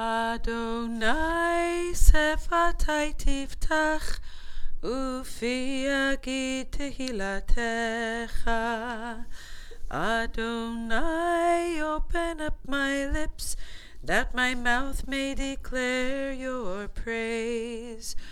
Adonai sefatai tiftach Ufi agid tehilatecha Adonai open up my lips that my mouth may declare your praise.